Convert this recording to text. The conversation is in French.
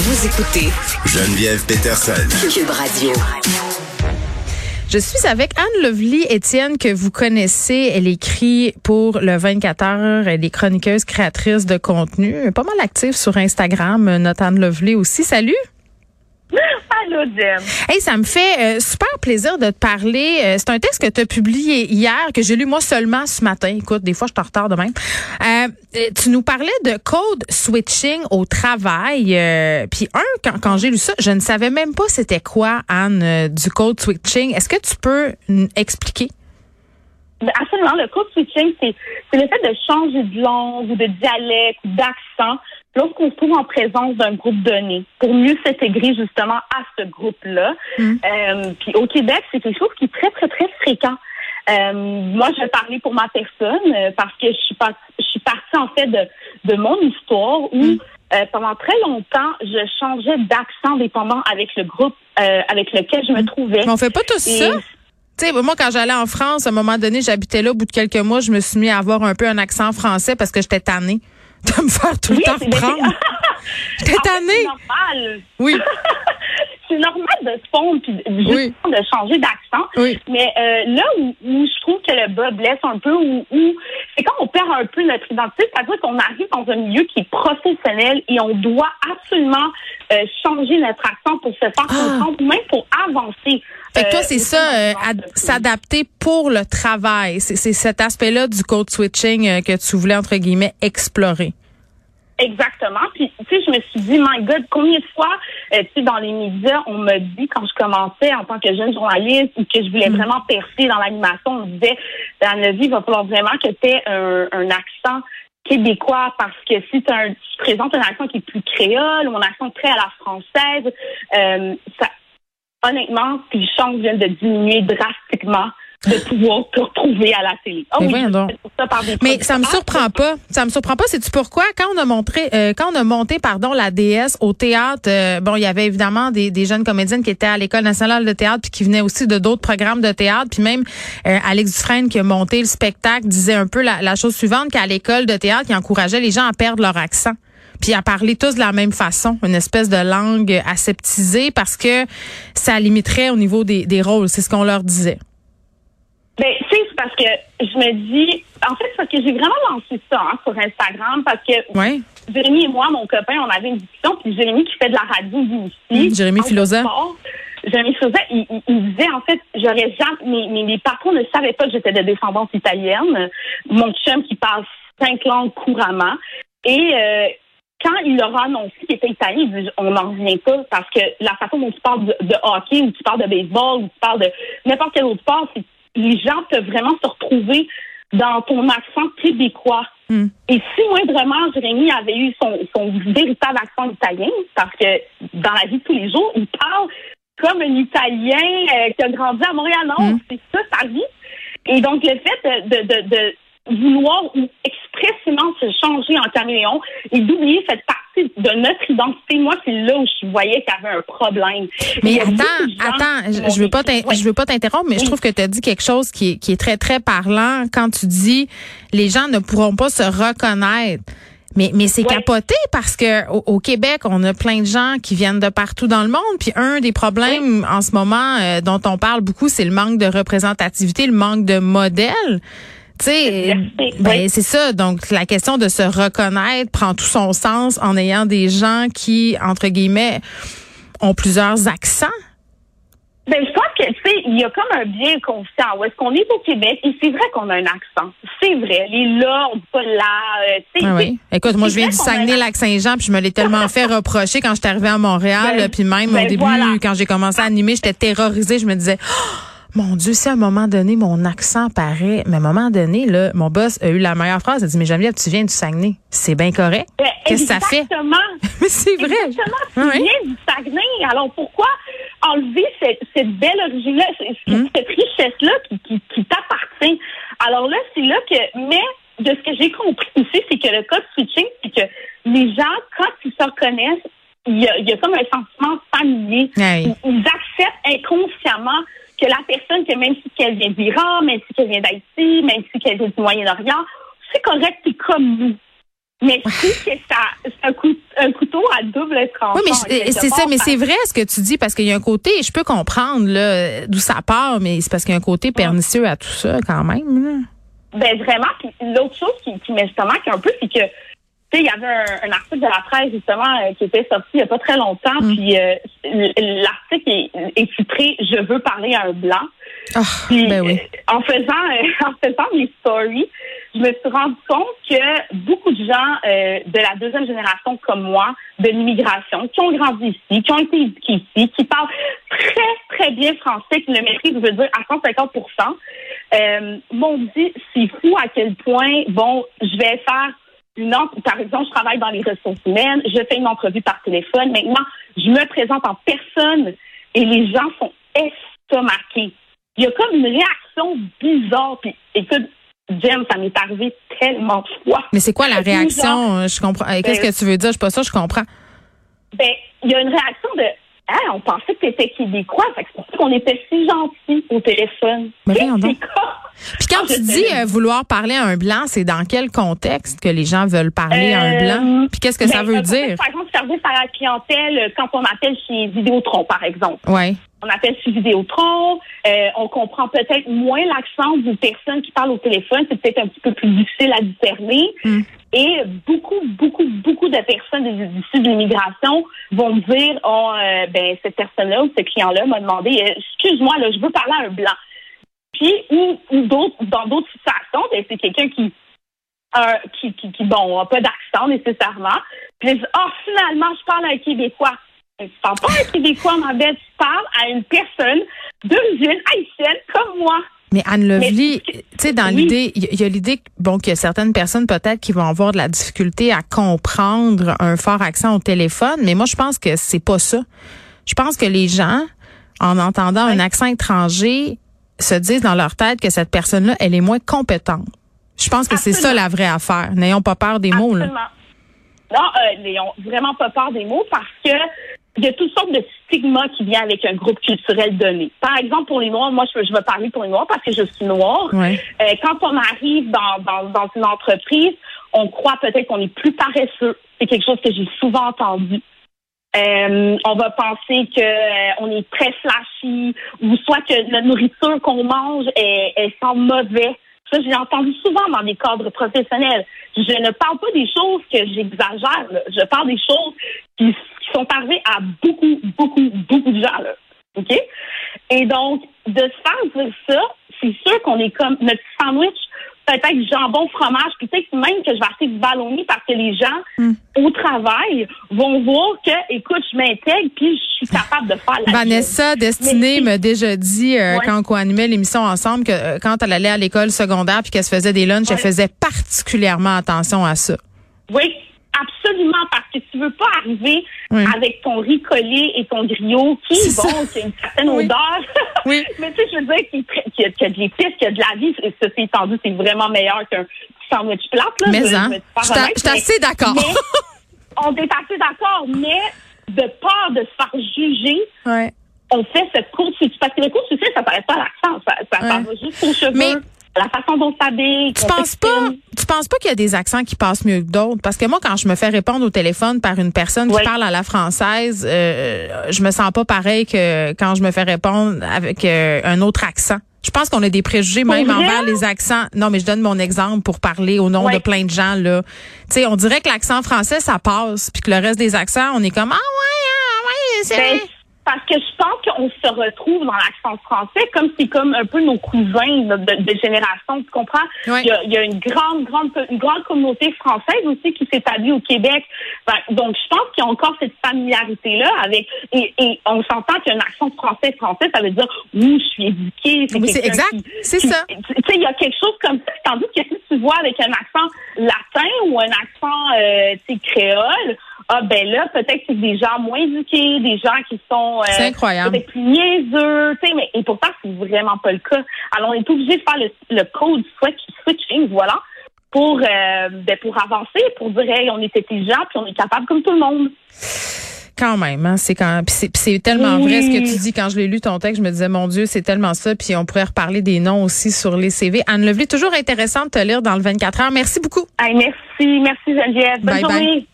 Vous écoutez Geneviève Peterson. Cube Radio. Je suis avec Anne Lovely Étienne que vous connaissez. Elle écrit pour le 24 heures. Elle est chroniqueuse, créatrice de contenu. Pas mal active sur Instagram, notre Anne Lovely aussi. Salut! Allô, Jen. Hey, ça me fait euh, super plaisir de te parler. Euh, c'est un texte que tu as publié hier, que j'ai lu moi seulement ce matin. Écoute, des fois, je suis en retard de même. Euh, tu nous parlais de code switching au travail. Puis un, quand, quand j'ai lu ça, je ne savais même pas c'était quoi, Anne, du code switching. Est-ce que tu peux expliquer? Ben, absolument. Le code switching, c'est le fait de changer de langue ou de dialecte ou d'accent lorsqu'on se trouve en présence d'un groupe donné, pour mieux s'intégrer justement à ce groupe-là. Mm. Euh, puis au Québec, c'est quelque chose qui est très, très, très fréquent. Euh, moi, je vais parler pour ma personne euh, parce que je suis, pas, je suis partie en fait de, de mon histoire où mm. pendant très longtemps, je changeais d'accent dépendant avec le groupe avec lequel je me mm. trouvais. Mais on fait pas tout ça? Tu sais, moi, quand j'allais en France, à un moment donné, j'habitais là, au bout de quelques mois, je me suis mis à avoir un peu un accent français parce que j'étais tannée de me faire tout le temps reprendre. J'étais tannée. Oui. de se fondre puis de changer d'accent. Oui. Mais euh, là où, je trouve que le bas blesse un peu, où, c'est quand on perd un peu notre identité, c'est-à-dire qu'on arrive dans un milieu qui est professionnel et on doit absolument euh, changer notre accent pour se faire ah. comprendre, même pour avancer. Fait que toi, c'est ça, euh, s'adapter pour le travail. C'est cet aspect-là du code switching euh, que tu voulais, entre guillemets, explorer. Exactement. Puis, tu sais, je me suis dit, my God, combien de fois, euh, tu sais, dans les médias, on me dit, quand je commençais en tant que jeune journaliste ou que je voulais mm. vraiment percer dans l'animation, on me disait, dans la vie, il va falloir vraiment que tu aies un, accent québécois parce que si tu présentes un accent qui est plus créole ou un accent très à la française, ça, honnêtement, tes chances viennent de diminuer drastiquement de pouvoir te retrouver à la télé. Oh, oui, Mais ça me surprend pas. Ça me surprend pas. C'est-tu pourquoi? Quand on a montré, euh, quand on a monté, pardon, la DS au théâtre, euh, bon, il y avait évidemment des, des, jeunes comédiennes qui étaient à l'École nationale de théâtre puis qui venaient aussi de d'autres programmes de théâtre. Puis même euh, Alex Dufresne qui a monté le spectacle disait un peu la, la chose suivante qu'à l'école de théâtre, il encourageait les gens à perdre leur accent puis à parler tous de la même façon, une espèce de langue aseptisée parce que ça limiterait au niveau des, des rôles. C'est ce qu'on leur disait. Ben, tu sais, c'est parce que je me dis, en fait, parce que j'ai vraiment lancé ça hein, sur Instagram parce que Jérémy et moi, mon copain, on avait une discussion, puis Jérémy qui fait de la radio ici. Mmh, Jérémy Philosophe. Jérémy Philosophe, il, il, disait en fait, j'aurais jamais, mes, mes, patrons ne savaient pas que j'étais de descendance italienne. Mon chum qui parle cinq langues couramment. Et euh, quand il leur a annoncé qu'il était italien, il dit on n'en revient pas parce que la façon dont tu parles de, hockey ou tu parles de baseball ou tu parles de n'importe quel autre sport, c'est les gens peuvent vraiment se retrouver dans ton accent québécois. Hmm. Et si moindrement Jérémy avait eu son, son véritable accent italien, parce que dans la vie de tous les jours, il parle comme un Italien euh, qui a grandi à Montréal. Non, hmm. c'est ça sa vie. Et donc le fait de, de, de vouloir expressément se changer en caméléon et d'oublier cette partie de notre identité. Moi, c'est là où je voyais qu'il y avait un problème. Mais attends, attends, je, veux pas je veux pas t'interrompre, mais je trouve que tu as dit quelque chose qui est, qui est très, très parlant quand tu dis les gens ne pourront pas se reconnaître. Mais, mais c'est capoté parce que au, Québec, on a plein de gens qui viennent de partout dans le monde. Puis un des problèmes en ce moment euh, dont on parle beaucoup, c'est le manque de représentativité, le manque de modèles. Tu sais, ben, c'est ça. Donc, la question de se reconnaître prend tout son sens en ayant des gens qui, entre guillemets, ont plusieurs accents. Ben, je pense que, tu sais, il y a comme un bien conscient. Où est-ce qu'on est au Québec et c'est vrai qu'on a un accent. C'est vrai. Les là, on dit pas là. Euh, ah oui. Écoute, moi, je viens du Saguenay-Lac-Saint-Jean puis je me l'ai tellement fait reprocher quand je suis arrivée à Montréal. Ben, puis même au ben, début, quand j'ai commencé à animer, j'étais terrorisée. Je me disais, oh, mon Dieu, si à un moment donné, mon accent paraît, mais à un moment donné, là, mon boss a eu la meilleure phrase. Il a dit, mais Geneviève, tu viens du Saguenay. C'est bien correct. Qu'est-ce que ça fait? mais c'est vrai. Exactement. Tu viens du Saguenay. Alors, pourquoi enlever cette, cette belle origine-là, hum. cette, richesse-là qui, qui, qui t'appartient? Alors là, c'est là que, mais de ce que j'ai compris aussi, c'est que le code switching, c'est que les gens, quand ils se reconnaissent, il y a, il y a comme un sentiment familier. Ils acceptent inconsciemment que la personne, que même si elle vient d'Iran, même si elle vient d'Haïti, même si elle vient du Moyen-Orient, c'est correct, c'est comme nous. Mais si c'est ça, un, coup, un couteau à double tranchant. Oui, mais c'est ça, mais c'est vrai ce que tu dis parce qu'il y a un côté, je peux comprendre là d'où ça part, mais c'est parce qu'il y a un côté pernicieux à tout ça quand même. Là. Ben vraiment. Puis l'autre chose qui, qui justement qui un peu, c'est que tu sais, il y avait un, article de la presse justement euh, qui était sorti il y a pas très longtemps, mm. puis euh, l'article est, est, titré "Je veux parler à un blanc". Ah, ben oui. Euh, en faisant en faisant mes stories, je me suis rendu compte que beaucoup de gens de la deuxième génération comme moi, de l'immigration, qui ont grandi ici, qui ont été éduqués ici, qui parlent très très bien français, qui le maîtrisent, je veux dire à 150 euh, m'ont dit c'est fou à quel point bon, je vais faire une par exemple, je travaille dans les ressources humaines, je fais une entrevue par téléphone. Maintenant, je me présente en personne et les gens sont estomaqués. Il y a comme une réaction bizarre. Puis, écoute, Jem, ça m'est arrivé tellement de fois. Mais c'est quoi la réaction? je comprends. Qu'est-ce ben, que tu veux dire? Je suis pas ça, je comprends. Ben, il y a une réaction de ah, on pensait que tu étais québécois. c'est pour ça qu'on était si gentils au téléphone. Mais Puis quand tu dis euh, vouloir parler à un blanc, c'est dans quel contexte que les gens veulent parler à un euh, blanc? Puis qu'est-ce que ça ben, veut dire? Par exemple, service à la clientèle, euh, quand on appelle chez Vidéotron, par exemple. Oui. On appelle chez Vidéotron, on comprend peut-être moins l'accent d'une personne qui parle au téléphone. C'est peut-être un petit peu plus difficile à discerner. Hmm. Et beaucoup, beaucoup, beaucoup de personnes issues de l'immigration vont me dire, oh, ben cette personne-là ou ce client-là m'a demandé, excuse-moi, là, je veux parler à un blanc. Puis, ou, d'autres, dans d'autres situations, ben, c'est quelqu'un qui, euh, qui, qui, bon, n'a pas d'accent nécessairement. Puis, je oh, finalement, je parle à un Québécois. Tu parles pas à un Québécois, ma belle, tu parles à une personne d'origine haïtienne comme moi. Mais Anne Lovely, tu sais, dans l'idée, il y a l'idée bon qu'il y a certaines personnes peut-être qui vont avoir de la difficulté à comprendre un fort accent au téléphone, mais moi je pense que c'est pas ça. Je pense que les gens, en entendant un accent étranger, se disent dans leur tête que cette personne-là, elle est moins compétente. Je pense que c'est ça la vraie affaire. N'ayons pas peur des mots. Là. Non, euh, n'ayons vraiment pas peur des mots parce que il y a toutes sortes de stigmas qui viennent avec un groupe culturel donné. Par exemple, pour les Noirs, moi, je, je vais parler pour les Noirs parce que je suis Noire. Euh, quand on arrive dans, dans, dans une entreprise, on croit peut-être qu'on est plus paresseux. C'est quelque chose que j'ai souvent entendu. Euh, on va penser que euh, on est très flashy ou soit que la nourriture qu'on mange est, est sent mauvais. Ça, j'ai entendu souvent dans des cadres professionnels. Je ne parle pas des choses que j'exagère. Je parle des choses qui, sont arrivées à beaucoup, beaucoup, beaucoup de gens. OK? Et donc, de se faire dire ça, c'est sûr qu'on est comme notre sandwich peut-être jambon, fromage, puis peut-être même que je vais acheter du ballonné parce que les gens hmm. au travail vont voir que, écoute, je m'intègre puis je suis capable de faire la Vanessa Destinée m'a déjà dit, euh, quand on animait l'émission ensemble, que euh, quand elle allait à l'école secondaire puis qu'elle se faisait des lunchs, elle faisait particulièrement attention à ça. Oui, absolument, parce que tu veux pas arriver avec ton riz collé et ton griot qui est bon, qui a une certaine odeur. Oui. Mais tu sais, je veux dire qu'il y, a, de l'épice, qu'il y a de la vie. Ça, c'est tendu, c'est vraiment meilleur qu'un sandwich plate. Là, mais hein, je suis assez d'accord. on est assez d'accord, mais de peur de se faire juger, on fait ce cours de Parce que le cours de ça paraît pas l'accent, ça, ça ouais. va juste aux cheveux la façon dont ça Tu penses pas, tu penses pas qu'il y a des accents qui passent mieux que d'autres? Parce que moi, quand je me fais répondre au téléphone par une personne qui parle à la française, euh, je me sens pas pareil que quand je me fais répondre avec euh, un autre accent. Je pense qu'on a des préjugés même envers les accents. Non, mais je donne mon exemple pour parler au nom de plein de gens là. Tu sais, on dirait que l'accent français ça passe, puis que le reste des accents, on est comme ah ouais, ah ouais, c'est ben, parce que je pense qu'on se retrouve dans l'accent français comme c'est comme un peu nos cousins de, génération, tu comprends? Il, y a, une grande, grande, une grande communauté française aussi qui s'établit au Québec. Ben, donc, je pense qu'il y a encore cette familiarité-là avec, et, on s'entend qu'un accent français français, ça veut dire, oui, je suis éduqué. C'est exact. C'est ça. Tu sais, il y a quelque chose comme ça. Tandis que si tu vois avec un accent latin ou un accent, euh, tu sais, créole, ah ben là, peut-être que c'est des gens moins éduqués, des gens qui sont euh, incroyable. peut-être plus niaiseux, tu sais, mais et pourtant c'est vraiment pas le cas. Alors on est obligé de faire le, le code switch, switching, voilà, pour euh, ben, pour avancer, pour dire hey, on est intelligent puis on est capable comme tout le monde. Quand même, hein, c'est quand c'est tellement vrai ce que tu dis. Quand je l'ai lu ton texte, je me disais mon Dieu, c'est tellement ça. Puis on pourrait reparler des noms aussi sur les CV. Anne Levely, toujours intéressant de te lire dans le 24 heures. Merci beaucoup. merci, merci Geneviève. Bonne journée.